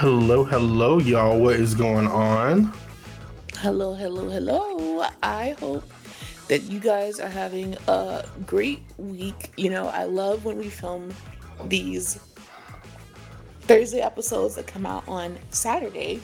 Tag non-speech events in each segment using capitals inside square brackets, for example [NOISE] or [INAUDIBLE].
Hello, hello, y'all. What is going on? Hello, hello, hello. I hope that you guys are having a great week. You know, I love when we film these Thursday episodes that come out on Saturday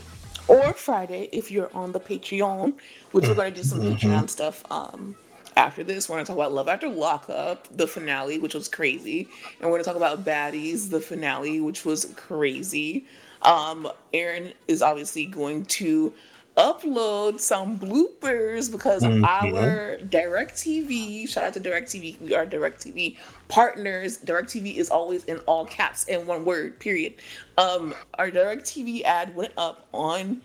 or Friday if you're on the Patreon, which we're going to do some Mhm. Patreon stuff um after this. We're going to talk about Love After Lockup, the finale, which was crazy, and we're going to talk about Baddies, the finale, which was crazy. Um, Aaron is obviously going to upload some bloopers because Mhm. our DirecTV, shout out to DirecTV, we are DirecTV partners. DirecTV is always in all caps and one word, period. Um, our DirecTV ad went up on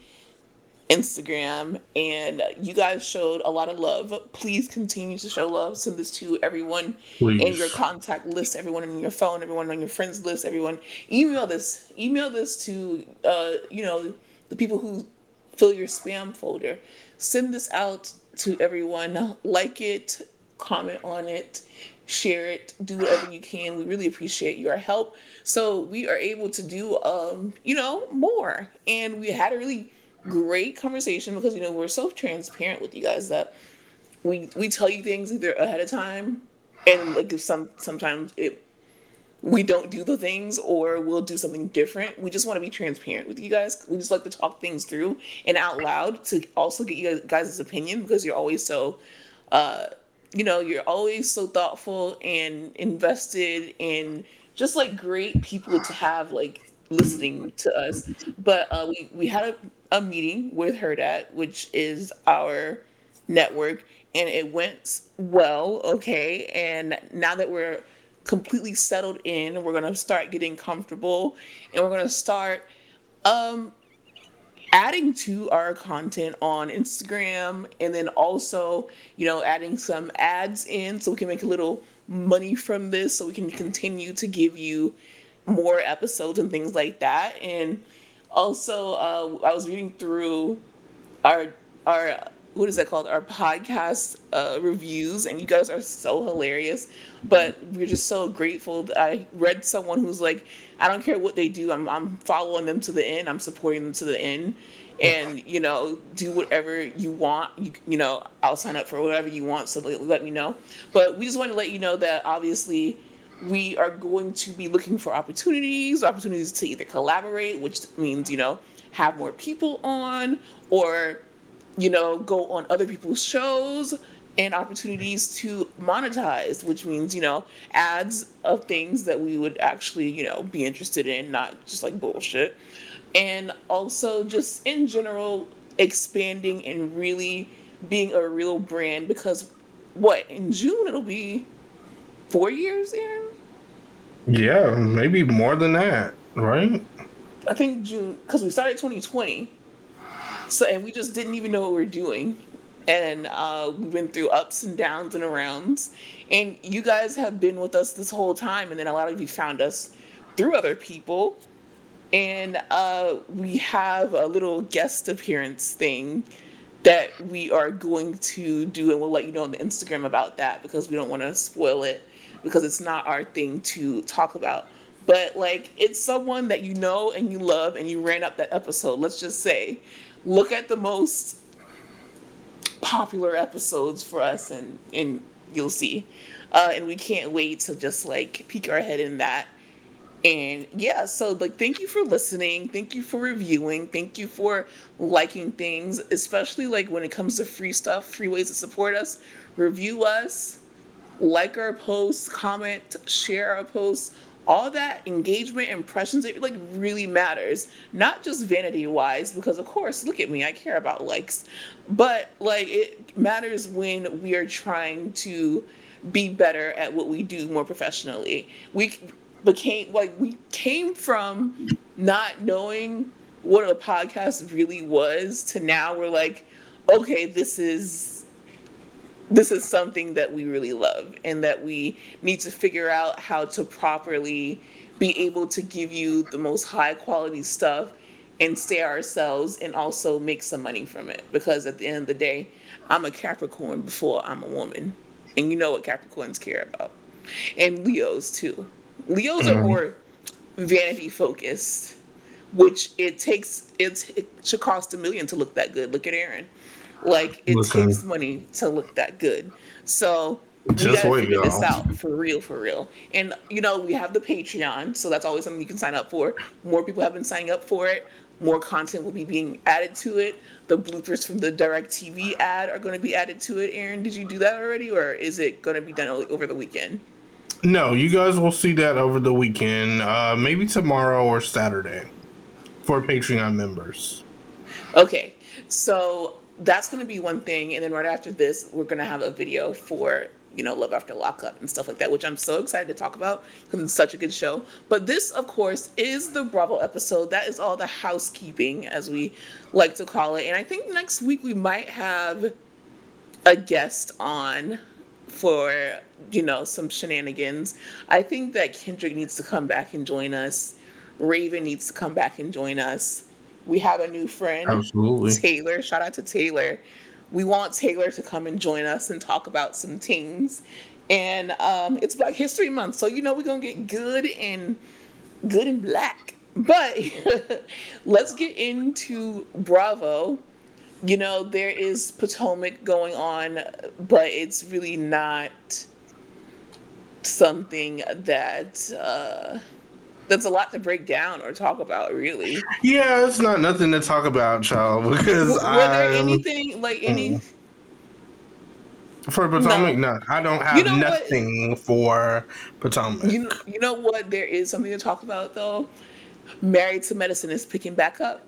Instagram and you guys showed a lot of love. Please continue to show love. Send this to everyone in your contact list, everyone in your phone, everyone on your friends list, everyone. Email this. Email this to uh, you know, the people who fill your spam folder. Send this out to everyone. Like it, comment on it, share it, do whatever you can. We really appreciate your help. So we are able to do um, you know, more. And we had a really great conversation because you know we're so transparent with you guys that we we tell you things either ahead of time and like if some sometimes it we don't do the things or we'll do something different. We just want to be transparent with you guys. We just like to talk things through and out loud to also get you guys' opinion because you're always so uh you know, you're always so thoughtful and invested in just like great people to have like listening to us. But uh we we had a, a meeting with her Herdat, which is our network and it went well okay and now that we're completely settled in we're to start getting comfortable and we're to start um adding to our content on Instagram and then also you know adding some ads in so we can make a little money from this so we can continue to give you more episodes and things like that. And also uh, I was reading through our our what is that called? Our podcast uh, reviews and you guys are so hilarious. But we're just so grateful that i read someone who's like i don't care what they do i'm, I'm following them to the end i'm supporting them to the end. And you know do whatever you want you, you know i'll sign up for whatever you want so let, let me know. But we just want to let you know that obviously we are going to be looking for opportunities opportunities to either collaborate which means you know have more people on or you know, go on other people's shows and opportunities to monetize, which means, you know, ads of things that we would actually, you know, be interested in, not just like bullshit. And also just in general, expanding and really being a real brand because what, in June it'll be four years, Aaron? Yeah, maybe more than that, right? I think June, because we started 2020. So, and we just didn't even know what we were doing. And uh, we went through ups and downs and arounds. And you guys have been with us this whole time. And then a lot of you found us through other people. And uh, we have a little guest appearance thing that we are going to do. And we'll let you know on the Instagram about that because we don't want to spoil it because it's not our thing to talk about. But like, it's someone that you know and you love and you ran up that episode. Let's just say look at the most popular episodes for us and and you'll see uh and we can't wait to just like peek our head in that and yeah so like thank you for listening thank you for reviewing thank you for liking things especially like when it comes to free stuff free ways to support us review us like our posts comment share our posts. All that engagement impressions it like really matters. Not just vanity wise because of course look at me i care about likes. But like it matters when we are trying to be better at what we do more professionally. We became like we came from not knowing what a podcast really was to now we're like okay this is this is something that we really love and that we need to figure out how to properly be able to give you the most high quality stuff and stay ourselves and also make some money from it because at the end of the day i'm a capricorn before i'm a woman and you know what capricorns care about and leos too leos are Mhm. more vanity focused which it takes it's, it should cost a million to look that good. Look at Aaron. Like it Listen. takes money to look that good. So we Just gotta wait, figure this y'all. out for real, for real. And you know, we have the Patreon, so that's always something you can sign up for. More people have been signing up for it. More content will be being added to it. The bloopers from the DirecTV ad are going to be added to it. Aaron, did you do that already, or is it going to be done over the weekend? No, you guys will see that over the weekend, uh, maybe tomorrow or Saturday, for Patreon members. Okay, so that's going to be one thing, and then right after this, we're going to have a video for you know Love After Lockup and stuff like that, which I'm so excited to talk about because it's such a good show. But this, of course, is the Bravo episode. That is all the housekeeping, as we like to call it. And I think next week we might have a guest on for you know some shenanigans. I think that Kendrick needs to come back and join us. Raven needs to come back and join us. We have a new friend. Absolutely. Taylor. Shout out to Taylor. We want Taylor to come and join us and talk about some things. And um, it's Black History Month, so you know we're gonna get good and good and black. But [LAUGHS] let's get into Bravo. You know there is Potomac going on, but it's really not something that uh, that's a lot to break down or talk about. Really, Yeah, it's not nothing to talk about, child, [LAUGHS] because I were there anything like any? Mm. for Potomac. No. I don't have You know what? nothing for Potomac. You know, you know what? There is something to talk about though. Married to Medicine is picking back up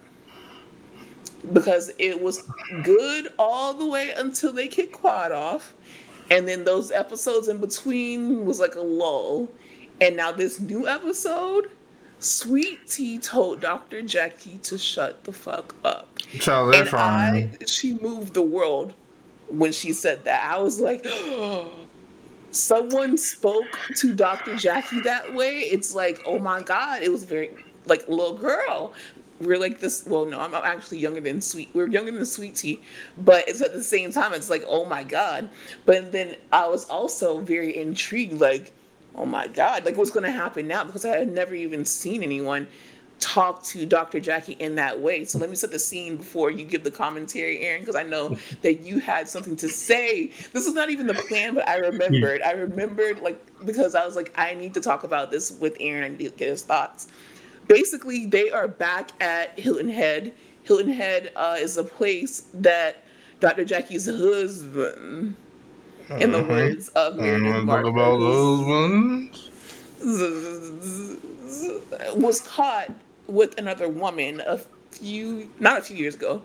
because it was good all the way until they kicked Quad off, and then those episodes in between was like a lull, and now this new episode, Sweet Tea told Dr. Jackie to shut the fuck up, child, they're and. I she moved the world when she said that. I was like. [GASPS] someone spoke to Dr. Jackie that way, it's like, oh my God, it was very like little girl. We're like this. Well, no, I'm actually younger than Sweet. We're younger than Sweet Tea, but it's at the same time. It's like, oh my god. But then I was also very intrigued. Like, oh my god, like what's going to happen now? Because I had never even seen anyone talk to Dr. Jackie in that way. So let me set the scene before you give the commentary, Aaron, because I know [LAUGHS] that you had something to say. This is not even the plan, but I remembered. I remembered, like, because I was like, I need to talk about this with Aaron. I need to get his thoughts. Basically, they are back at Hilton Head. Hilton Head uh, is a place that Dr. Jackie's husband, in the words of Meredith Mark, about those ones. was caught with another woman a few not a few years ago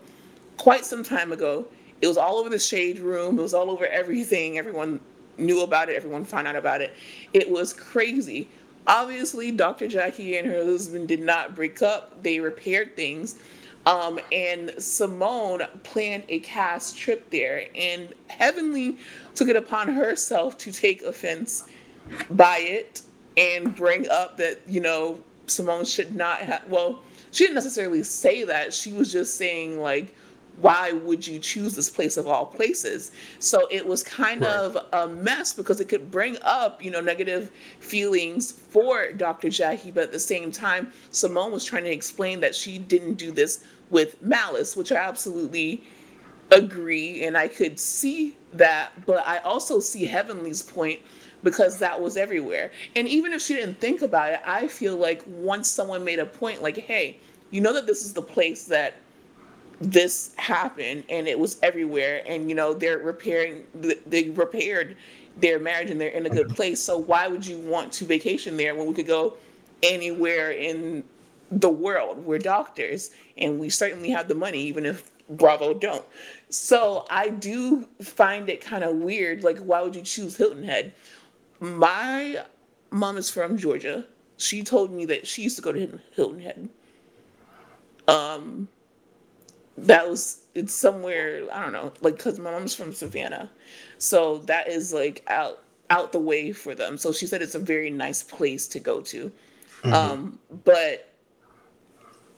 quite some time ago. It was all over the shade room. It was all over everything. Everyone knew about it. Everyone found out about it. It was crazy. Obviously dr jackie and her husband did not break up. They repaired things um, and simone planned a cast trip there and heavenly took it upon herself to take offense by it and bring up that you know Simone should not have. Well, she didn't necessarily say that. She was just saying like, why would you choose this place of all places? So it was kind Right. of a mess because it could bring up you know negative feelings for Dr. Jackie, but at the same time, Simone was trying to explain that she didn't do this with malice, which I absolutely agree and I could see that, but I also see Heavenly's point because that was everywhere. And even if she didn't think about it, I feel like once someone made a point like, hey, you know that this is the place that this happened and it was everywhere and you know they're repairing they repaired their marriage and they're in a good place. So why would you want to vacation there when we could go anywhere in the world? We're doctors and we certainly have the money even if bravo don't. So i do find it kind of weird like why would you choose hilton head? My mom is from georgia. She told me that she used to go to Hilton- hilton head. Um that was it's somewhere i don't know like because my mom's from savannah. So that is like out out the way for them. So she said it's a very nice place to go to. Um but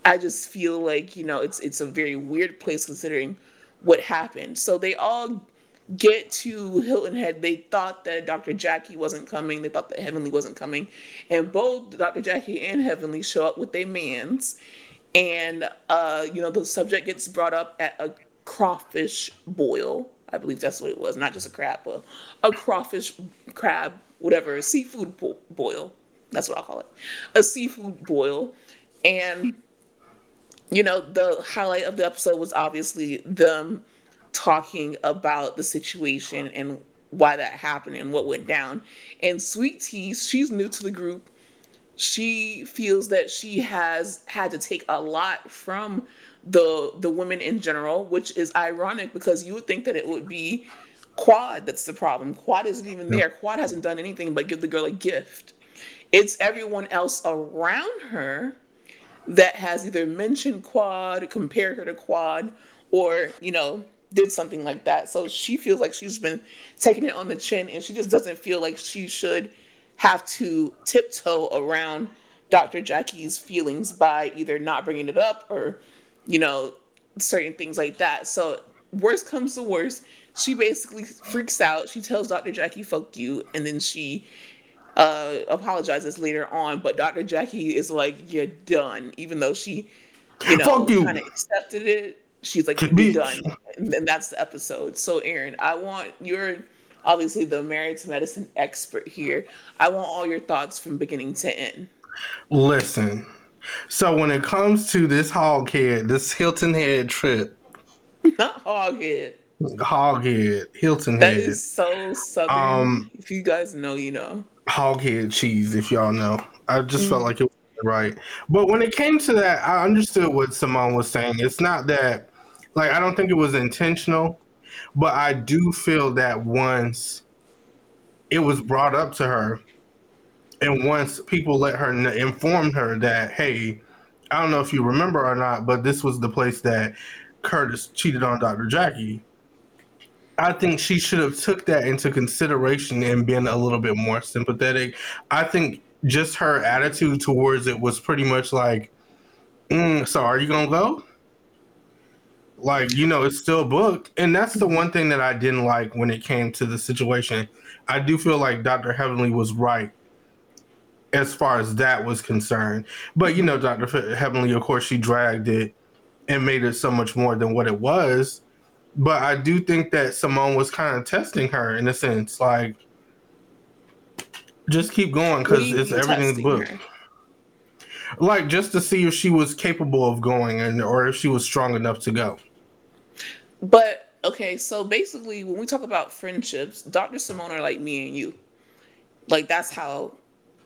i just feel like you know it's it's a very weird place considering what happened. So they all get to hilton head. They thought that dr jackie wasn't coming. They thought that heavenly wasn't coming. And both dr jackie and heavenly show up with their mans and uh, you know the subject gets brought up at a crawfish boil. I believe that's what it was, not just a crab boil, a crawfish crab, whatever, seafood bo- boil. That's what I'll call it, a seafood boil, and you know the highlight of the episode was obviously them talking about the situation and why that happened and what went down. And Sweet Tea, she's new to the group she feels that she has had to take a lot from the the women in general, which is ironic because you would think that it would be Quad that's the problem. Quad isn't even there. Quad hasn't done anything but give the girl a gift. It's everyone else around her that has either mentioned Quad, compared her to Quad, or you know did something like that. So she feels like she's been taking it on the chin, and she just doesn't feel like she should have to tiptoe around Dr. Jackie's feelings by either not bringing it up or, you know, certain things like that. So, worst comes to worst, she basically freaks out. She tells Dr. Jackie, fuck you. And then she uh, apologizes later on. But Dr. Jackie is like, you're done. Even though she, you know, kind of accepted it. She's like, you're done. And that's the episode. So, Aaron, I want your obviously the married to medicine expert here. I want all your thoughts from beginning to end. Listen, so when it comes to this hoghead, this Hilton Head trip, [LAUGHS] not hog hoghead, hoghead, Hilton Head. That is so southern. Um, if you guys know, you know. Hoghead cheese, if y'all know. I just mm felt like it was right. But when it came to that, I understood what Simone was saying. It's not that, like, I don't think it was intentional but I do feel that once it was brought up to her, and once people let her informed her that, hey, I don't know if you remember or not, but this was the place that Curtis cheated on Dr. Jackie. I think she should have took that into consideration and been a little bit more sympathetic. I think just her attitude towards it was pretty much like, mm, "So are you gonna go?" Like, you know, it's still booked. And that's the one thing that I didn't like when it came to the situation. I do feel like Dr. Heavenly was right as far as that was concerned. But, you know, Dr. Heavenly, of course, she dragged it and made it so much more than what it was. But I do think that Simone was kind of testing her in a sense. Like, just keep going because it's everything's booked. Her? Like, just to see if she was capable of going and or if she was strong enough to go. But okay, so basically, when we talk about friendships, Dr. Simone are like me and you. Like that's how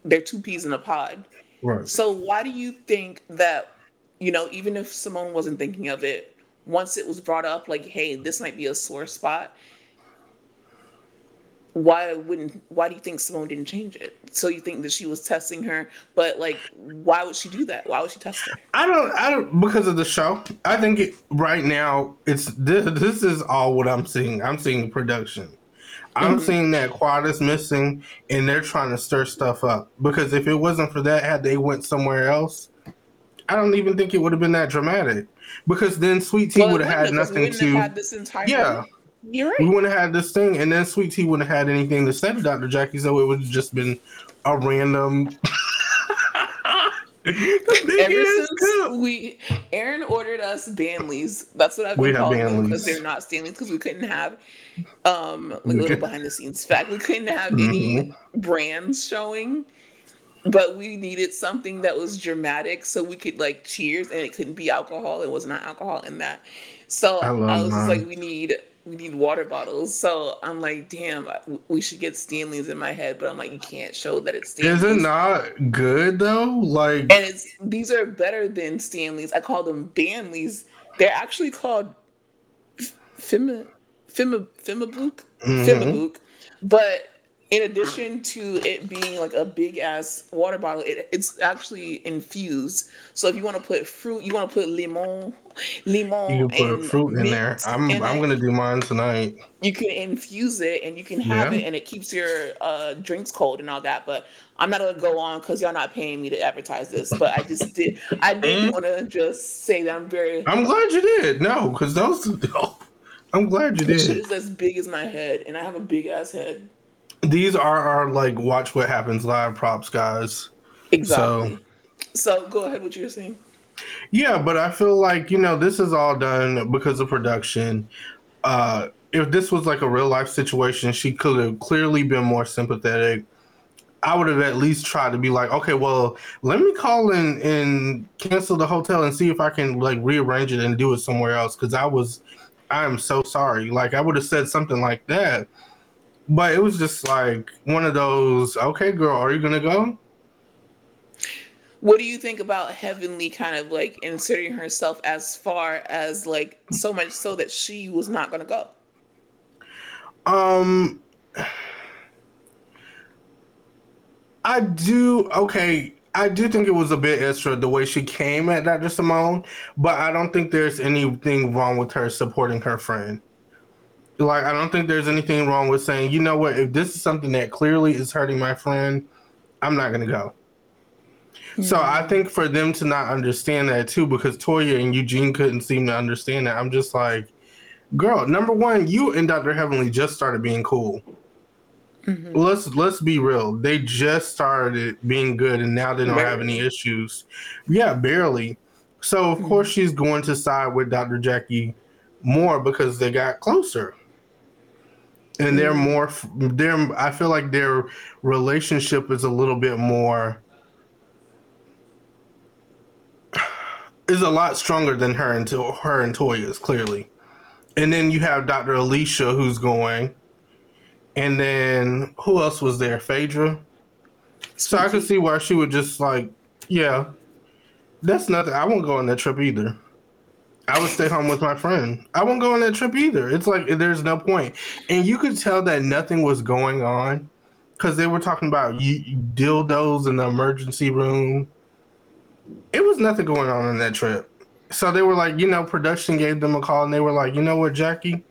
they're two peas in a pod. Right. So why do you think that you know, even if Simone wasn't thinking of it, once it was brought up, like, hey, this might be a sore spot, why wouldn't why do you think Simone didn't change it? So you think that she was testing her, but like why would she do that? Why would she test her? I don't I don't because of the show. I think it, right now it's this, this is all what I'm seeing. I'm seeing production. I'm mm-hmm. seeing that Quad is missing and they're trying to stir stuff up. Because if it wasn't for that, had they went somewhere else, I don't even think it would have been that dramatic. Because then Sweet Tea well, would have had nothing to. Had yeah, you're right. We wouldn't have had this thing, and then Sweet Tea wouldn't have had anything to say to Dr. Jackie, so it would have just been a random. [LAUGHS] Ever since we, Aaron ordered us Banleys. That's what I've been we calling them because they're not Stanleys because we couldn't have, um, like a little behind the scenes fact. We couldn't have mm-hmm. any brands showing, but we needed something that was dramatic so we could like cheers, and it couldn't be alcohol. It was not alcohol in that. So I, I was like, we need we need water bottles. So I'm like, damn, we should get Stanley's in my head, but I'm like, you can't show that it's Stanley's. Is it not good though? Like, and it's these are better than Stanley's. I call them Banleys. They're actually called Fima Fima Fimabook mm-hmm. Fimabook, but in addition to it being like a big ass water bottle, it, it's actually infused. So if you want to put fruit, you want to put lemon, lemon. You can put fruit in there. I'm I'm it. gonna do mine tonight. You can infuse it and you can have yeah. it, and it keeps your uh, drinks cold and all that. But I'm not gonna go on because y'all not paying me to advertise this. But I just did. I did mm-hmm. want to just say that I'm very. I'm glad you did. No, because those. [LAUGHS] I'm glad you did. Shit is as big as my head, and I have a big ass head. These are our like watch what happens live props, guys. Exactly. So, so go ahead. What you were saying. Yeah, but I feel like, you know, this is all done because of production. Uh if this was like a real life situation, she could have clearly been more sympathetic. I would have at least tried to be like, okay, well, let me call and and cancel the hotel and see if I can like rearrange it and do it somewhere else because I was I am so sorry. Like I would have said something like that. But it was just like one of those, okay, girl, are you gonna go? What do you think about Heavenly kind of like inserting herself as far as like so much so that she was not gonna go? Um I do okay. I do think it was a bit extra the way she came at Dr. Simone, but I don't think there's anything wrong with her supporting her friend. Like, I don't think there's anything wrong with saying, you know what, if this is something that clearly is hurting my friend, I'm not going to go. Mm-hmm. So I think for them to not understand that too, because Toya and Eugene couldn't seem to understand that, I'm just like, girl, number one, you and Dr. Heavenly just started being cool. Mm-hmm. Let's let's be real. They just started being good, and now they don't barely. have any issues. Yeah, barely. So of mm-hmm. course she's going to side with Dr. Jackie more because they got closer, and they're mm. more. They're. I feel like their relationship is a little bit more. [SIGHS] Is a lot stronger than her and her and Toya's clearly, and then you have Dr. Alicia who's going and then who else was there? Phaedra. So I could see why she would just like, yeah, that's nothing. I won't go on that trip either. I would stay home with my friend. I won't go on that trip either. It's like there's no point. And you could tell that nothing was going on because they were talking about dildos in the emergency room. It was nothing going on in that trip. So they were like, you know, production gave them a call and they were like, you know what, Jackie?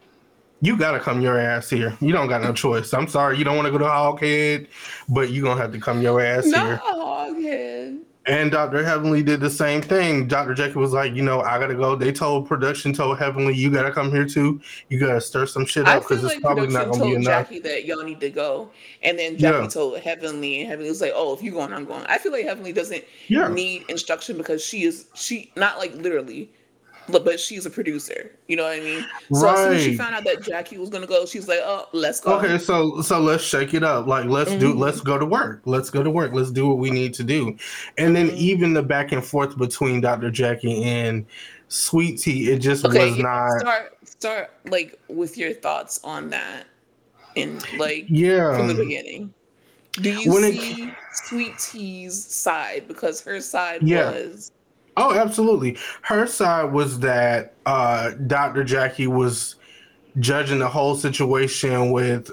you gotta come your ass here. You don't got no choice. I'm sorry, you don't want to go to Hoghead, but you're gonna have to come your ass Not here. Hoghead. And Dr. Heavenly did the same thing. Dr. Jacob was like, you know, I gotta go. They told production told Heavenly, you gotta come here too. You gotta stir some shit up because it's like probably not gonna be enough. Jackie that y'all need to go, and then Jackie yeah. told Heavenly, and Heavenly was like, oh, if you're going, I'm going. I feel like Heavenly doesn't yeah. need instruction because she is she not like literally but she's a producer. You know what I mean? So right. as soon as she found out that Jackie was gonna go, she's like, "Oh, let's go." Okay, so so let's shake it up. Like let's mm-hmm. do let's go to work. Let's go to work. Let's do what we need to do. And then mm-hmm. even the back and forth between Dr. Jackie and Sweet Tea, it just okay, was not. Start start like with your thoughts on that, and like yeah from the beginning. Do you when see it... Sweet Tea's side because her side yeah. was Oh, absolutely. Her side was that uh, Dr. Jackie was judging the whole situation with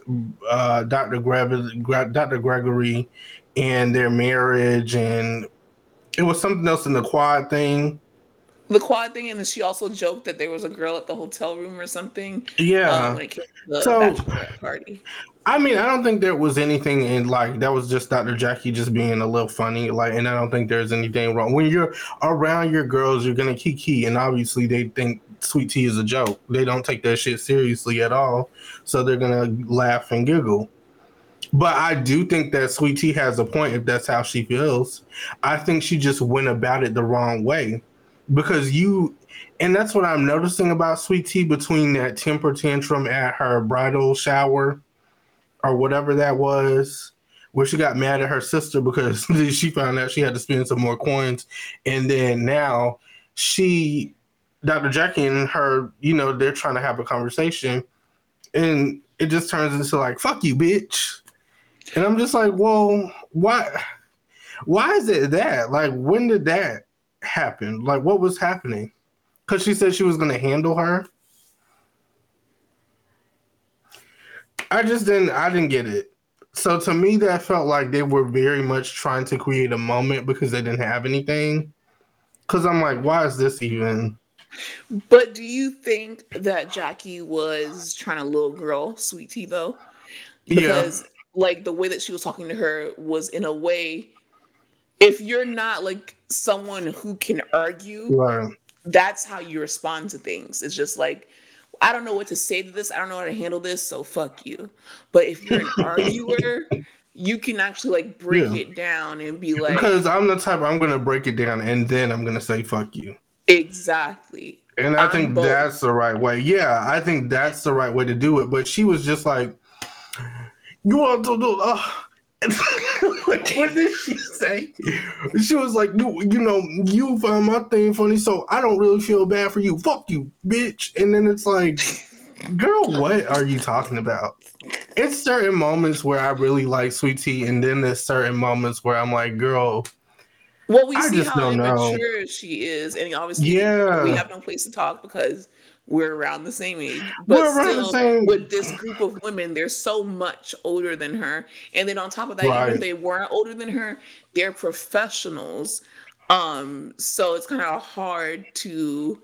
uh, Dr. Gre- Dr. Gregory and their marriage, and it was something else in the quad thing. The quad thing, and then she also joked that there was a girl at the hotel room or something. Yeah, um, when it came to the so, party. I mean, I don't think there was anything in like that was just Dr. Jackie just being a little funny. Like, and I don't think there's anything wrong. When you're around your girls, you're gonna kiki, and obviously they think sweet tea is a joke. They don't take that shit seriously at all. So they're gonna laugh and giggle. But I do think that Sweet Tea has a point if that's how she feels. I think she just went about it the wrong way. Because you and that's what I'm noticing about Sweet Tea between that temper tantrum at her bridal shower or whatever that was, where she got mad at her sister because [LAUGHS] she found out she had to spend some more coins, and then now she, Dr. Jackie and her, you know, they're trying to have a conversation, and it just turns into like "fuck you, bitch," and I'm just like, well, why? Why is it that? Like, when did that happen? Like, what was happening? Because she said she was going to handle her. I just didn't. I didn't get it. So to me, that felt like they were very much trying to create a moment because they didn't have anything. Because I'm like, why is this even? But do you think that Jackie was trying to little girl Sweet Tea though? Because yeah. like the way that she was talking to her was in a way. If you're not like someone who can argue, right. that's how you respond to things. It's just like I don't know what to say to this. I don't know how to handle this. So fuck you. But if you're an [LAUGHS] arguer, you can actually like break yeah. it down and be like because I'm the type I'm gonna break it down and then I'm gonna say fuck you. Exactly. And I I'm think both. that's the right way. Yeah, I think that's the right way to do it. But she was just like, "You want to do?" Uh, [LAUGHS] what did she say? She was like, "You, you know, you found my thing funny, so I don't really feel bad for you. Fuck you, bitch." And then it's like, "Girl, what are you talking about?" It's certain moments where I really like Sweet Tea, and then there's certain moments where I'm like, "Girl." Well, we I see how immature she is, and obviously, yeah, we have no place to talk because we're around the same age. But we're around still, the same. with this group of women, they're so much older than her, and then on top of that, right. even if they weren't older than her, they're professionals. Um, so it's kind of hard to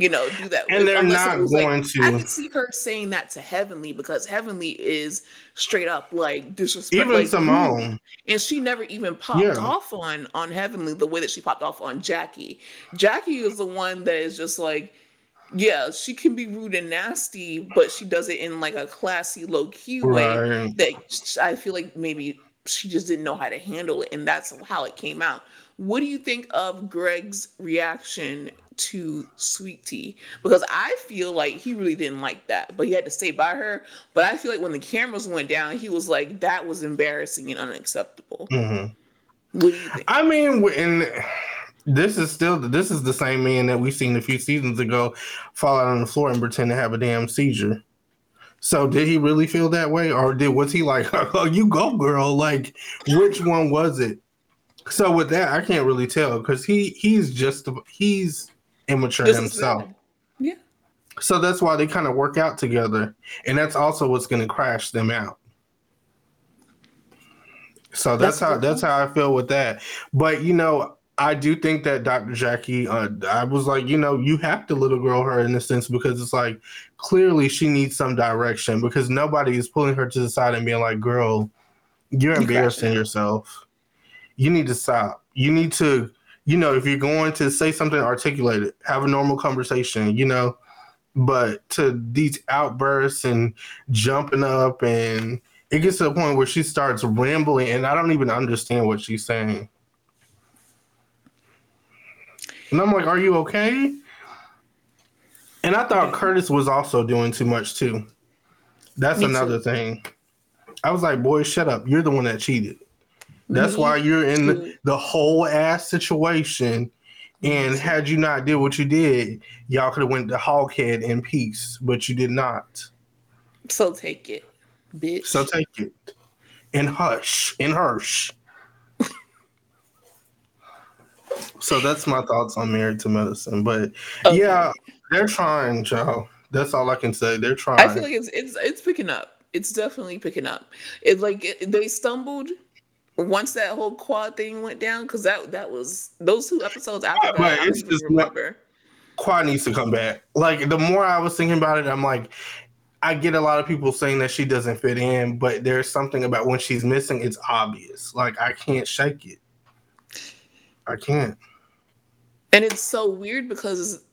you know, do that. And they're not going like, to. I can see her saying that to Heavenly because Heavenly is straight up like disrespect. Even like, Simone, and she never even popped yeah. off on on Heavenly the way that she popped off on Jackie. Jackie is the one that is just like. Yeah, she can be rude and nasty, but she does it in like a classy, low key way that I feel like maybe she just didn't know how to handle it, and that's how it came out. What do you think of Greg's reaction to Sweet Tea because I feel like he really didn't like that, but he had to stay by her. But I feel like when the cameras went down, he was like, "That was embarrassing and unacceptable." Mm-hmm. What do you think? I mean, and this is still this is the same man that we've seen a few seasons ago fall out on the floor and pretend to have a damn seizure. So did he really feel that way, or did was he like, [LAUGHS] "Oh, you go, girl"? Like, which one was it? So with that, I can't really tell because he he's just he's immature this himself. Yeah. So that's why they kind of work out together, and that's also what's going to crash them out. So that's, that's how that's how I feel with that. But you know, I do think that Dr. Jackie, uh, I was like, you know, you have to little girl her in a sense because it's like clearly she needs some direction because nobody is pulling her to the side and being like, girl, you're embarrassing yourself. You need to stop. You need to you know, if you're going to say something, articulate it, have a normal conversation, you know. But to these outbursts and jumping up, and it gets to the point where she starts rambling, and I don't even understand what she's saying. And I'm like, "Are you okay?" And I thought Curtis was also doing too much too. That's Me another too. thing. I was like, "Boy, shut up! You're the one that cheated." That's why you're in the, the whole ass situation. And had you not did what you did, y'all could have went to Hoghead in peace, but you did not. So take it, bitch. So take it. And hush. And hush. So that's my thoughts on Married to Medicine. But okay. yeah, they're trying, Joe. That's all I can say. They're trying. I feel like it's it's it's picking up. It's definitely picking up. It's like it, they stumbled once that whole quad thing went down, because that that was those two episodes after that. But it's just remember. Quad needs to come back. Like the more I was thinking about it, I'm like, I get a lot of people saying that she doesn't fit in, but there's something about when she's missing, it's obvious. Like I can't shake it. I can't. And it's so weird because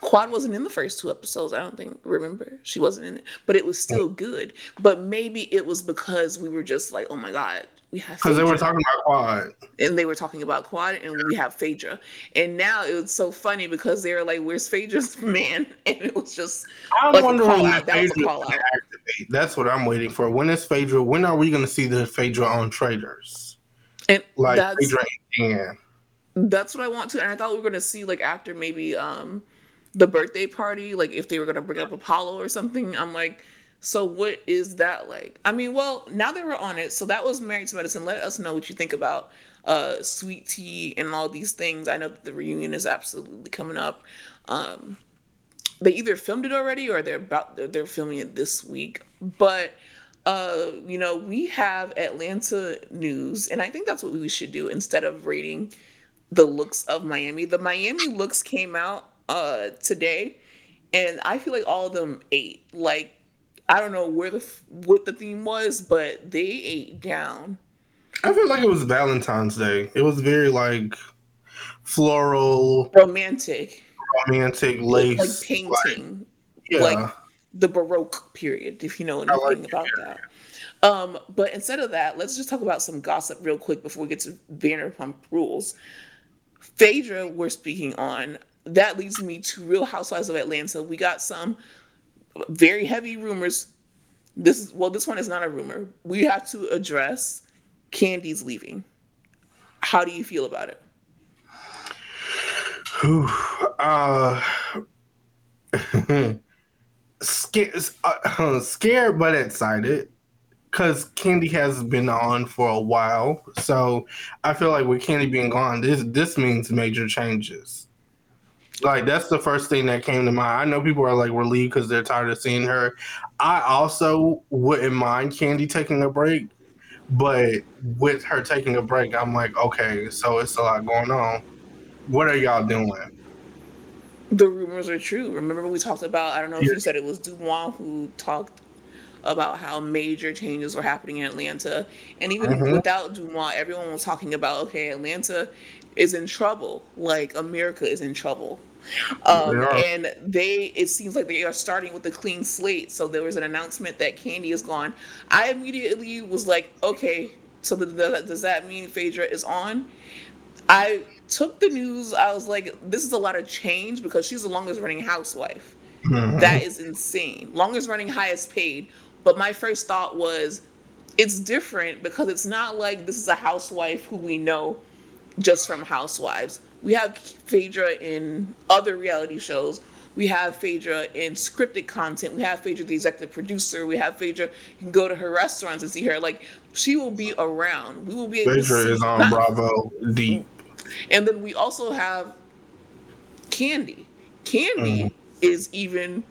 Quad wasn't in the first two episodes. I don't think. Remember, she wasn't in it, but it was still good. But maybe it was because we were just like, oh my god, we have because they were talking about quad and they were talking about quad and we have phaedra and now it was so funny because they were like where's phaedra's [LAUGHS] man and it was just i'm like wondering when phaedra activate that's what i'm waiting for when is phaedra when are we going to see the phaedra on Traitors? and like that's, phaedra and that's what i want to and i thought we were going to see like after maybe um the birthday party like if they were going to bring up apollo or something i'm like so what is that like? I mean, well, now that we're on it, so that was Married to Medicine. Let us know what you think about uh sweet tea and all these things. I know that the reunion is absolutely coming up. Um they either filmed it already or they're about they're filming it this week. But uh, you know, we have Atlanta news, and I think that's what we should do instead of rating the looks of Miami. The Miami looks came out uh today, and I feel like all of them ate. Like I don't know where the what the theme was, but they ate down. I feel like it was Valentine's Day. It was very like floral, romantic, romantic lace, like painting. Like, yeah. Like the Baroque period, if you know anything like about that. Um, but instead of that, let's just talk about some gossip real quick before we get to Vanderpump Rules. Phaedra, we're speaking on. That leads me to Real Housewives of Atlanta. We got some very heavy rumors. This is well, this one is not a rumor. We have to address Kandi's leaving. How do you feel about it? uh, [LAUGHS] scared, uh, [LAUGHS] scared but excited because Kandi has been on for a while. So I feel like with Kandi being gone, this this means major changes. Like that's the first thing that came to mind. I know people are like relieved because they're tired of seeing her. I also wouldn't mind Kandi taking a break, but with her taking a break, I'm like, okay, so it's a lot going on. What are y'all doing? The rumors are true. Remember we talked about? I don't know if yeah. you said it was DeuxMoi who talked about how major changes were happening in Atlanta. And even mm-hmm. without DeuxMoi, everyone was talking about okay, Atlanta is in trouble. Like America is in trouble. Um, and they, it seems like they are starting with a clean slate. So there was an announcement that Kandi is gone. I immediately was like, okay, so the, the, does that mean Phaedra is on? I took the news. I was like, this is a lot of change because she's the longest running housewife. Mm-hmm. That is insane. Longest running, highest paid. But my first thought was, it's different because it's not like this is a housewife who we know just from Housewives. We have Phaedra in other reality shows. We have Phaedra in scripted content. We have Phaedra, the executive producer. We have Phaedra. You can go to her restaurants and see her. Like she will be around. We will be. Phaedra is on Bravo deep. [LAUGHS] And then we also have Kandi. Kandi mm. is even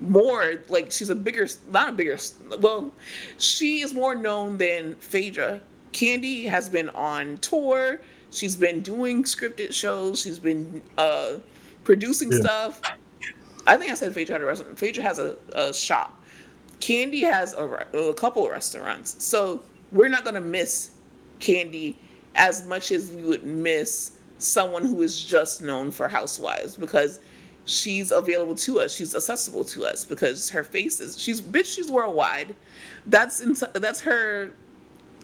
more like she's a bigger, not a bigger. Well, she is more known than Phaedra. Kandi has been on tour. She's been doing scripted shows. She's been uh, producing yeah. stuff. I think I said Phaedra had a restaurant. Phaedra has a, a shop. Kandi has a, a couple of restaurants. So we're not going to miss Kandi as much as we would miss someone who is just known for Housewives because she's available to us. She's accessible to us because her face is she's bitch. She's worldwide. That's in, that's her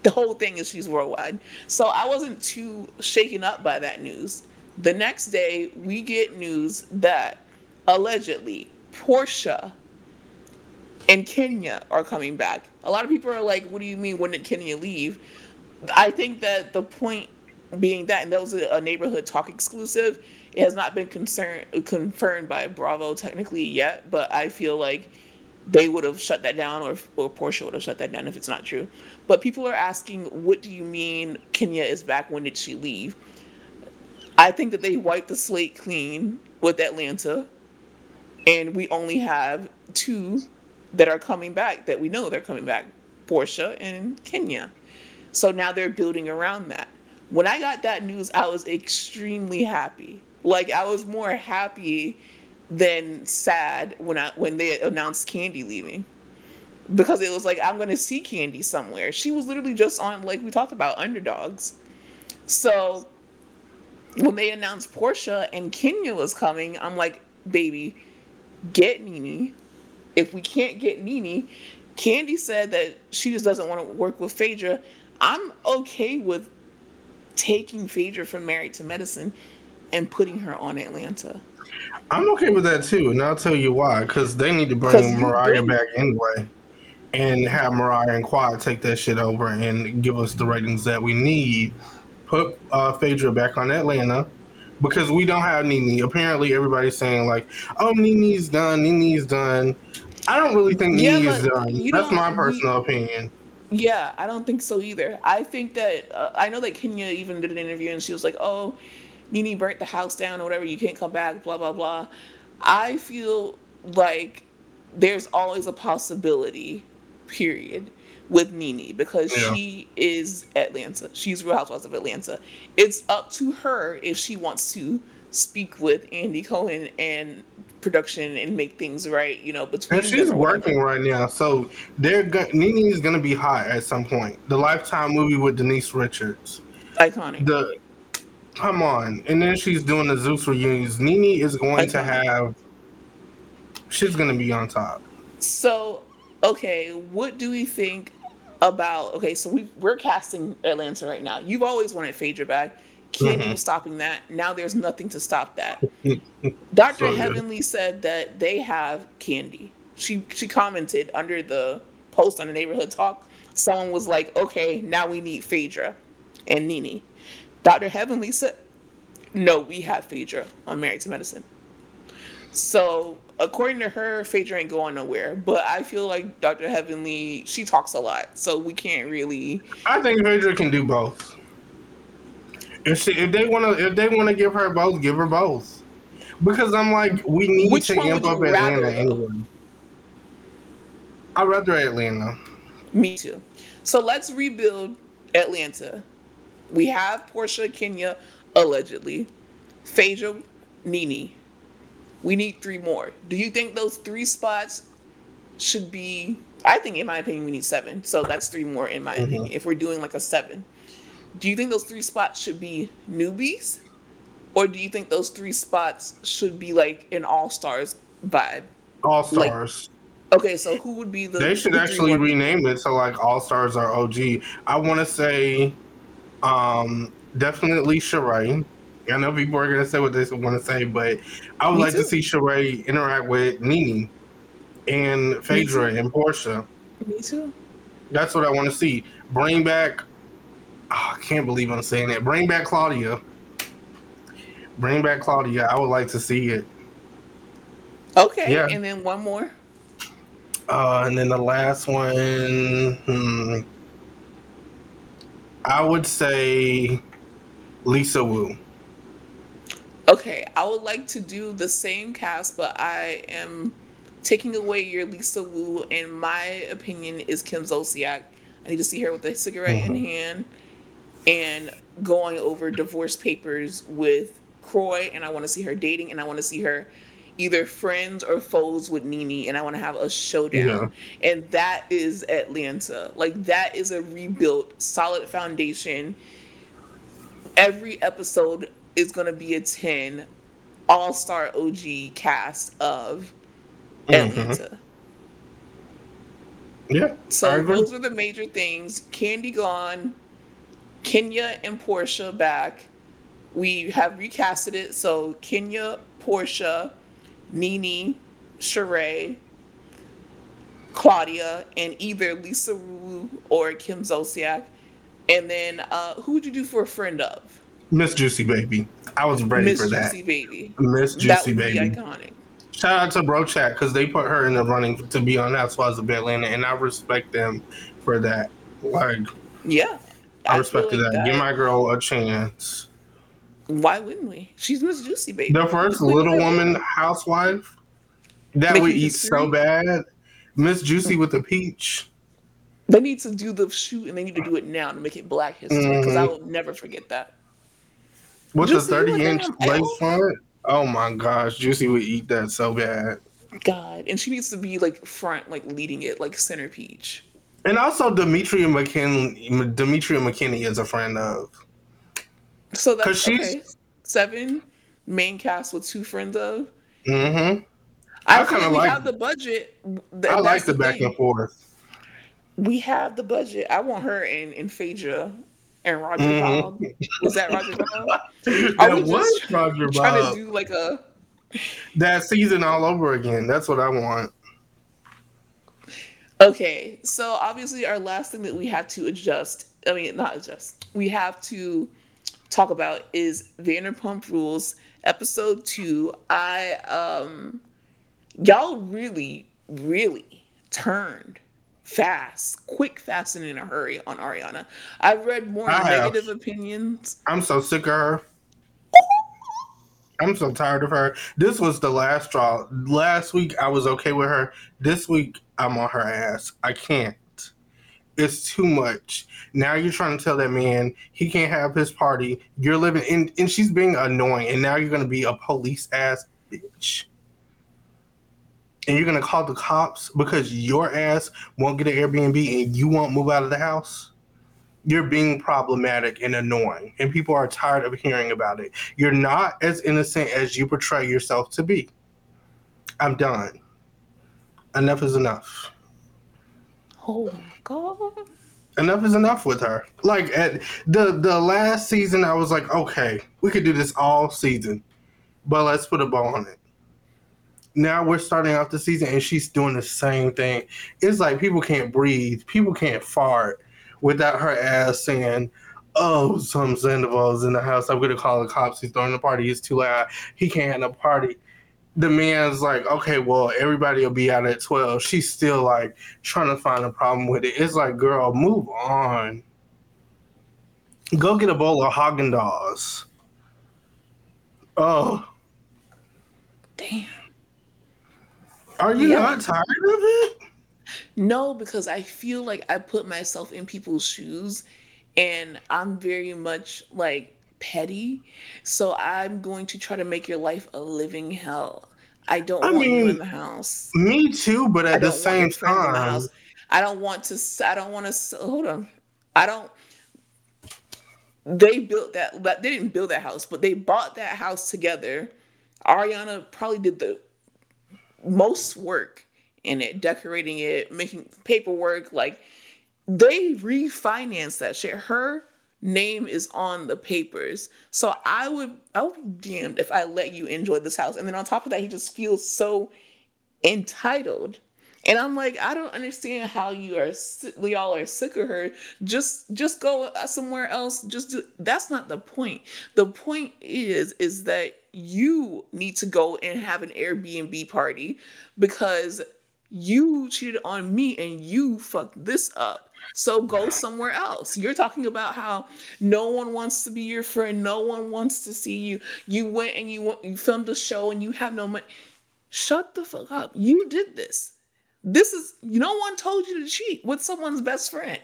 the whole thing is she's worldwide. So I wasn't too shaken up by that news. The next day, we get news that allegedly Porsha and Kenya are coming back. A lot of people are like, "What do you mean? When did Kenya leave?" I think that the point being that, and that was a neighborhood talk exclusive. It has not been confirmed by Bravo technically yet, but I feel like they would have shut that down, or or Porsha would have shut that down if it's not true. But people are asking, what do you mean Kenya is back? When did she leave? I think that they wiped the slate clean with Atlanta, and we only have two that are coming back that we know they're coming back Porsha and Kenya. So now they're building around that. When I got that news, I was extremely happy. Like I was more happy than sad when I when they announced Kandi leaving because it was like I'm gonna see Kandi somewhere. She was literally just on like we talked about underdogs. So when they announced Porsha and Kenya was coming, I'm like, baby, get NeNe. If we can't get NeNe, Kandi said that she just doesn't want to work with Phaedra. I'm okay with taking Phaedra from Married to Medicine and putting her on Atlanta. I'm okay with that too, and I'll tell you why. Because they need to bring Mariah back anyway and have Mariah and Quad take that shit over and give us the ratings that we need. Put uh, Phaedra back on Atlanta because we don't have NeNe. Apparently, everybody's saying like, "Oh, NeNe's done. NeNe's done." I don't really think yeah, done. That's my personal opinion. Yeah, I don't think so either. I think that uh, I know that Kenya even did an interview and she was like, "Oh, NeNe burnt the house down or whatever. You can't come back." Blah blah blah. I feel like there's always a possibility period with NeNe because yeah. she is Atlanta. She's Real Housewives of Atlanta. It's up to her if she wants to speak with Andy Cohen and production and make things right. You know, between and she's working right now, so they're go- NeNe is going to be hot at some point. The Lifetime movie with Denise Richards, iconic. The come on, and then she's doing the Zeus reunions. NeNe is going to have. She's going to be on top. So, okay, what do we think about? Okay, so we we're casting Atlanta right now. You've always wanted Phaedra back. Mhm. was stopping that. Now there's nothing to stop that. Dr. [LAUGHS] So good. Heavenly said that they have Kandi. She she commented under the post on the neighborhood talk. Someone was like, "Okay, now we need Phaedra and NeNe." Dr. Heavenly said, "No, we have Phaedra on Married to Medicine." So according to her, Phaedra ain't going nowhere. But I feel like Dr. Heavenly, she talks a lot, so we can't really. I think Phaedra can do both. If she, if they want to, if they want to give her both, give her both. Because I'm like, we need Which to amp up Atlanta anyway. I'd rather Atlanta. Me too. So let's rebuild Atlanta. We have Porsha, Kenya, allegedly, Phaedra, NeNe. We need three more. Do you think those three spots should be? I think, in my opinion, we need seven. So that's three more, in my Mhm. opinion. If we're doing like a seven, do you think those three spots should be newbies, or do you think those three spots should be like an all stars vibe? All stars. Okay, so who would be the? they should actually rename it to like All Stars or OG. I want to say, um, definitely Sheree. I know people are gonna say what they want to say, but I would Me like too. to see Sheree interact with NeNe and Phaedra and Porsha. Me too. That's what I want to see. Bring back. oh, I can't believe I'm saying that. Bring back Claudia. Bring back Claudia. I would like to see it. Okay, Yeah. and then one more. Uh, and then the last one, hmm, I would say Lisa Wu. Okay, I would like to do the same cast, but I am taking away your Lisa Wu, and my opinion is Kim Zolciak. I need to see her with a cigarette in Mhm. hand and going over divorce papers with Kroy, and I want to see her dating, and I want to see her either friends or foes with NeNe, and I want to have a showdown. And that is Atlanta. Like that is a rebuilt, solid foundation. Every episode is gonna be a 10 all-star OG cast of Mhm. Atlanta. Yeah, So those are the major things. Kandi gone, Kenya and Porsha back. We have recasted it. So Kenya, Porsha, NeNe, Sheree, Claudia, and either Lisa Wu or Kim Zolciak. And then uh, who would you do for a friend of? Miss Juicy Baby. I was ready Miss for that. Miss Juicy Baby. Miss that Juicy Baby. iconic. Shout out to Bro Chat because they put her in the running to be on Housewives of Atlanta, and I respect them for that. Like, Yeah. I, feel respected like that. Give my girl a chance. Why wouldn't we? She's Miss Juicy Baby. The first Little Woman housewife that Making would eat so bad. Miss Juicy with the peach. They need to do the shoot and they need to do it now to make it Black History because I Mhm. will never forget that. With Juicy the 30 inch lace front. Oh my gosh, Juicy would eat that so bad. God, and she needs to be like front, like leading it, like center peach. And also Demetria McKinney Demetria McKinney is a friend of. So that's okay. Seven main cast with two friends of. Mm-hmm. I, I kinda like have the budget. Th- I like that's the back thing. and forth. We have the budget. I want her and and Phaedra and Roger Mhm. Bob. Was that Roger Bobb? [LAUGHS] Are we was just Roger Trying Bob. to do like a That season all over again. That's what I want. Okay, so obviously our last thing that we have to adjust, I mean not adjust, we have to talk about is Vanderpump Rules episode 2. I um y'all really really turned fast, quick, fast and in a hurry on Ariana. I've read more I have. negative opinions. I'm so sick of her. I'm so tired of her. This was the last straw. Last week I was okay with her. This week I'm on her ass. I can't. It's too much. Now you're trying to tell that man he can't have his party. You're living in and she's being annoying, and now you're gonna be a police ass bitch. And you're gonna call the cops because your ass won't get an Airbnb and you won't move out of the house you're being problematic and annoying, and people are tired of hearing about it. You're not as innocent as you portray yourself to be. I'm done. enough is enough. Oh god. Enough is enough with her. Like at the the last season, I was like, okay, we could do this all season, but let's put a bow on it. Now we're starting out the season, and she's doing the same thing. It's like people can't breathe, people can't fart without her ass saying, "Oh, some Sandoval's in the house. I'm gonna call the cops. He's throwing a party. He's too loud. He can't have a party." The man's like, okay, well, everybody will be out at 12. She's still like trying to find a problem with it. It's like, girl, move on. Go get a bowl of Haagen Dazs. Oh. Damn. Are you yeah. not tired of it? No, because I feel like I put myself in people's shoes and I'm very much like petty. So I'm going to try to make your life a living hell. I don't I want mean, you in the house. Me too, but at the same time, the I don't want to. I don't want to. Hold on. I don't. They built that. They didn't build that house, but they bought that house together. Ariana probably did the most work in it, decorating it, making paperwork. Like they refinanced that shit. Her name is on the papers. So I would I would be damned if I let you enjoy this house. And then on top of that, he just feels so entitled. And I'm like, I don't understand how you are. We all are sick of her. Just, just go uh, somewhere else. Just do, that's not the point. The point is, is that you need to go and have an Airbnb party because you cheated on me and you fucked this up. So go somewhere else. You're talking about how no one wants to be your friend, no one wants to see you. You went and you you filmed a show and you have no money. Shut the fuck up. You did this. This is no one told you to cheat with someone's best friend.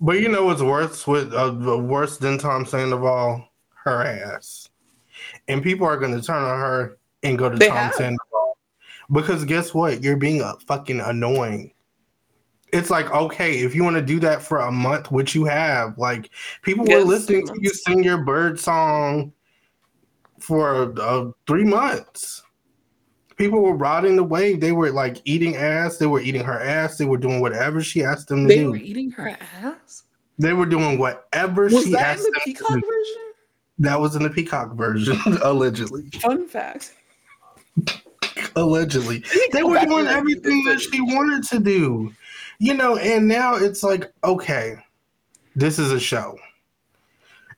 But you know what's worse with uh, worse than Tom Sandoval? Her ass. And people are going to turn on her and go to they Tom have. Sandoval because guess what? You're being a fucking annoying it's like okay if you want to do that for a month which you have like people yes. were listening to you sing your bird song for uh, three months. People were riding the wave. They were like eating ass. They were eating her ass. They were doing whatever she asked them to they do. they were eating her ass? They were doing whatever was she that asked in the peacock version? That was in the peacock version [LAUGHS] allegedly. Fun fact. Allegedly. They were doing everything that she wanted to do you know, and now it's like, okay, this is a show.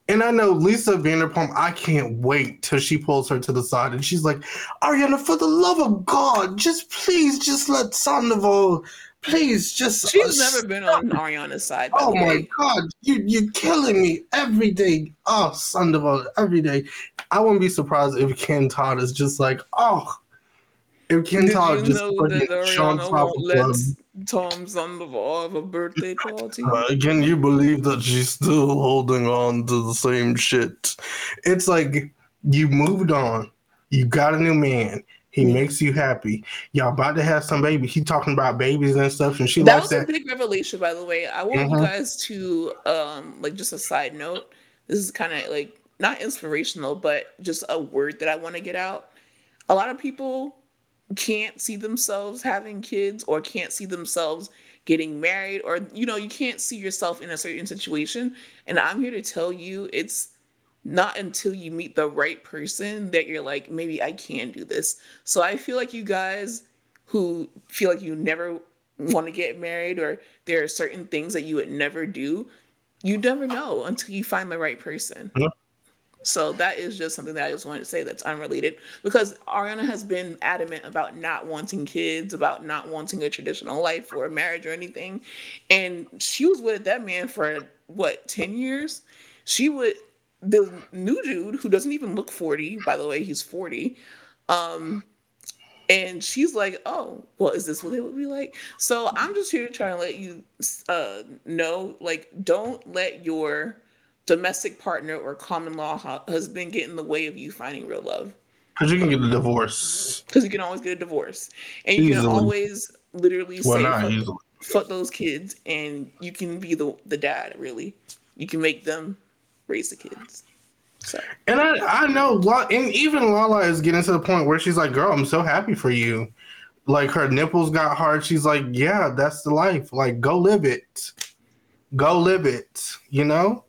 And I know Lisa Vanderpump, I can't wait till she pulls her to the side and she's like, Ariana, for the love of God, just please just let Sandoval, please just. She's uh, never been on Ariana's side. Oh my God, you, you're killing me every day. Oh, Sandoval, every day. I wouldn't be surprised if Ken Todd is just like, oh, if Ken Did Todd just put Sean Top let Tom Sandoval have a birthday party? Uh, can you believe that she's still holding on to the same shit? It's like you moved on. You got a new man. He makes you happy. Y'all about to have some baby. He talking about babies and stuff, and she that likes was a big revelation, by the way. I want mm-hmm. you guys to um like just a side note. This is kind of like not inspirational, but just a word that I want to get out. A lot of people can't see themselves having kids or can't see themselves getting married or you know you can't see yourself in a certain situation. And i'm here to tell you it's not until you meet the right person that you're like maybe i can do this. So i feel like you guys who feel like you never want to get married or there are certain things that you would never do you never know until you find the right person so that is just something that I just wanted to say that's unrelated because Ariana has been adamant about not wanting kids, about not wanting a traditional life or a marriage or anything. And she was with that man for what, 10 years? She would the new dude who doesn't even look 40, by the way, he's 40. Um and she's like, "Oh, well, is this what it would be like?" So I'm just here to try and let you uh, know, like, don't let your domestic partner or common law husband get in the way of you finding real love. Because you can get a divorce. Because you can always get a divorce, and you easily. can always literally well, say fuck, fuck, those kids, and you can be the the dad. Really, you can make them raise the kids. So. And I I know, and even Lala is getting to the point where she's like, "Girl, I'm so happy for you." like her nipples got hard. She's like, yeah, that's the life. Like, go live it. Go live it. You know?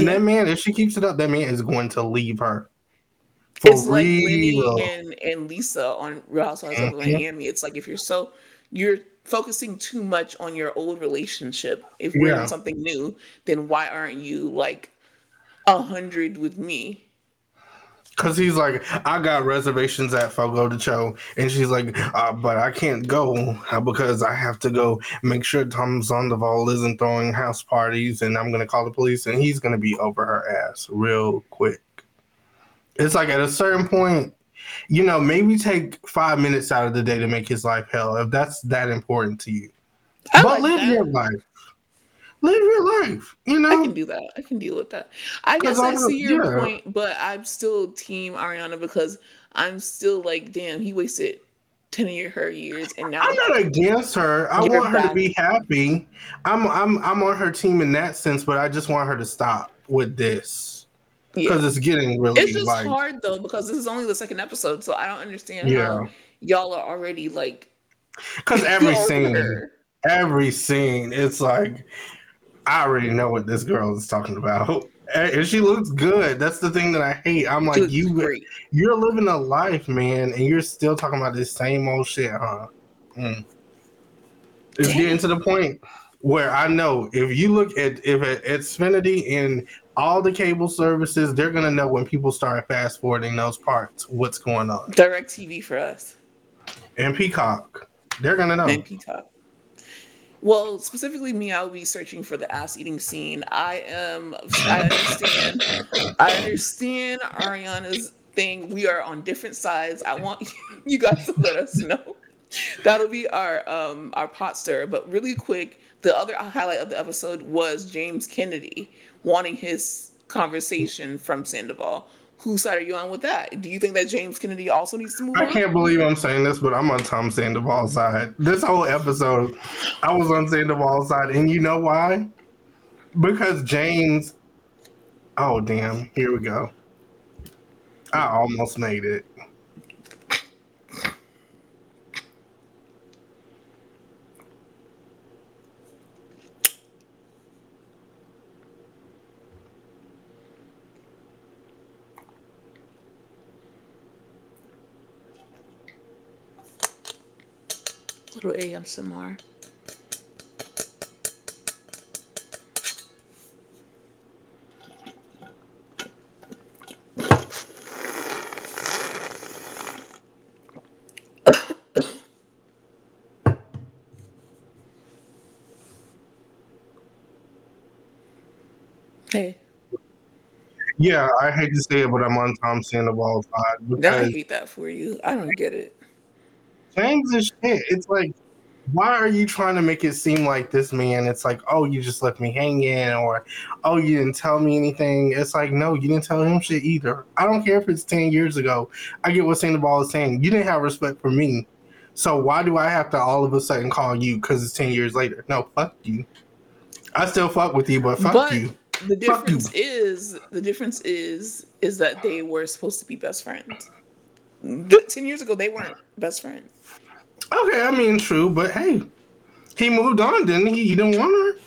And yeah. that man, if she keeps it up, that man is going to leave her. For it's like Lenny and, and Lisa on Real Housewives mm-hmm. of Miami. It's like if you're so you're focusing too much on your old relationship. If we're yeah. in something new, then why aren't you like a hundred with me? Cause he's like, I got reservations at Fogo de Chão, and she's like, uh, but I can't go uh, because I have to go make sure Tom Sandoval isn't throwing house parties, and I'm gonna call the police, and he's gonna be over her ass real quick. It's like at a certain point, you know, maybe take five minutes out of the day to make his life hell if that's that important to you. I but like live that. your life live your life. You know, I can do that. I can deal with that. I guess I see your yeah. point, but I'm still team Ariana because I'm still like, damn, he wasted ten of her years, and now I'm not against her. I want her, to be happy. I'm I'm I'm on her team in that sense, but I just want her to stop with this because yeah. it's getting really. It's just like, hard though because this is only the second episode, so I don't understand yeah. how y'all are already like. Because [LAUGHS] every scene, every scene, it's like I already know what this girl is talking about. And she looks good. That's the thing that I hate. I'm like, you, great. you're living a life, man, and you're still talking about this same old shit, huh? Mm. It's Damn. getting to the point where I know if you look at if at Xfinity and all the cable services, they're gonna know when people start fast forwarding those parts what's going on. DirecTV for us. And Peacock. They're gonna know. And Peacock. Well, specifically me, I'll be searching for the ass eating scene. I am. I understand. I understand Ariana's thing. We are on different sides. I want [LAUGHS] you guys to let us know. That'll be our um our pot stir. But really quick, the other highlight of the episode was James Kennedy wanting his conversation from Sandoval whose side are you on with that? Do you think that James Kennedy also needs to move I on? can't believe I'm saying this, but I'm on Tom Sandoval's side. This whole episode, I was on Sandoval's side, and you know why? Because James. Oh damn! Here we go. I almost made it. Little ASMR. Hey. Yeah, I hate to say it, but I'm on Tom Sandoval's side. I hate that for you. I don't get it. James is shit. It's like, why are you trying to make it seem like this man? It's like, oh, you just left me hanging, or oh, you didn't tell me anything. It's like, no, you didn't tell him shit either. I don't care if it's 10 years ago. I get what Sandoval is saying. You didn't have respect for me. So why do I have to all of a sudden call you because it's 10 years later? No, fuck you. I still fuck with you, but fuck but you. The difference is the difference is is that they were supposed to be best friends. Ten years ago, they weren't best friends. Okay, I mean, true, but hey, he moved on, didn't he? He didn't want her.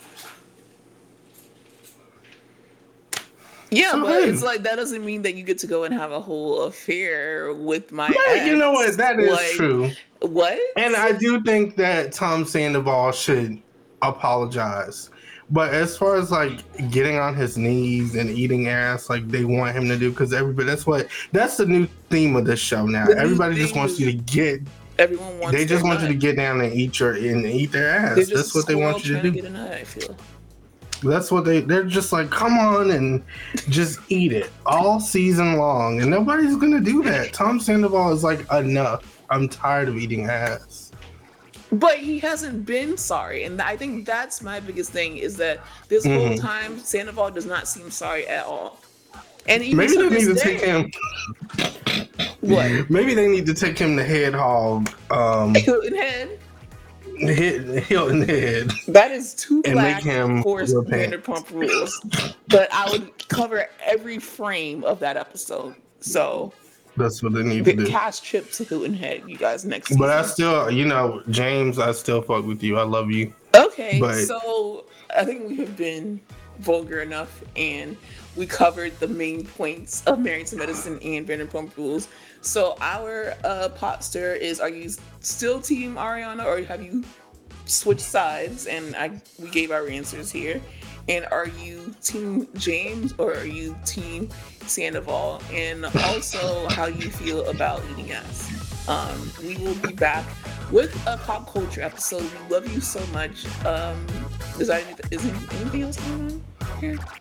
Yeah, so, but hey. it's like that doesn't mean that you get to go and have a whole affair with my. Yeah, ex. you know what? That is like, true. What? And I do think that Tom Sandoval should apologize. But as far as like getting on his knees and eating ass, like they want him to do, because everybody that's what that's the new theme of this show now. The everybody just wants you to get Everyone wants. They just want you to get down and eat your and eat their ass. That's what they want you to do. To nut, I feel. That's what they. They're just like, come on and just eat it all season long, and nobody's gonna do that. Tom Sandoval is like, enough. I'm tired of eating ass. But he hasn't been sorry, and I think that's my biggest thing is that this mm-hmm. whole time Sandoval does not seem sorry at all. And even maybe they need to take him. What? [LAUGHS] Maybe they need to take him to Head Hog. Um, [LAUGHS] Hilton Head. Hilton Head. That is too and black make him for Vanderpump Rules. but I would cover every frame of that episode. So That's what they need to do. Cast trip to Hilton Head, you guys next. But I still, you know, James, I still fuck with you. I love you. Okay, But- so I think we have been vulgar enough and we covered the main points of Married to Medicine and Vanderpump Rules. So our uh, pot stir is: Are you still Team Ariana, or have you switched sides? And I we gave our answers here. And are you Team James or are you Team Sandoval? And also how you feel about eating ass. Um, we will be back with a pop culture episode. We love you so much. Um, is there anything else going on?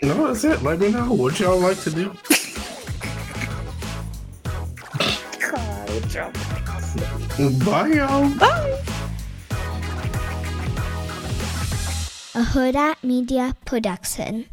No, that's it. Let me know what y'all like to do. [LAUGHS] Bye, y'all. Bye. a Huda Media Production.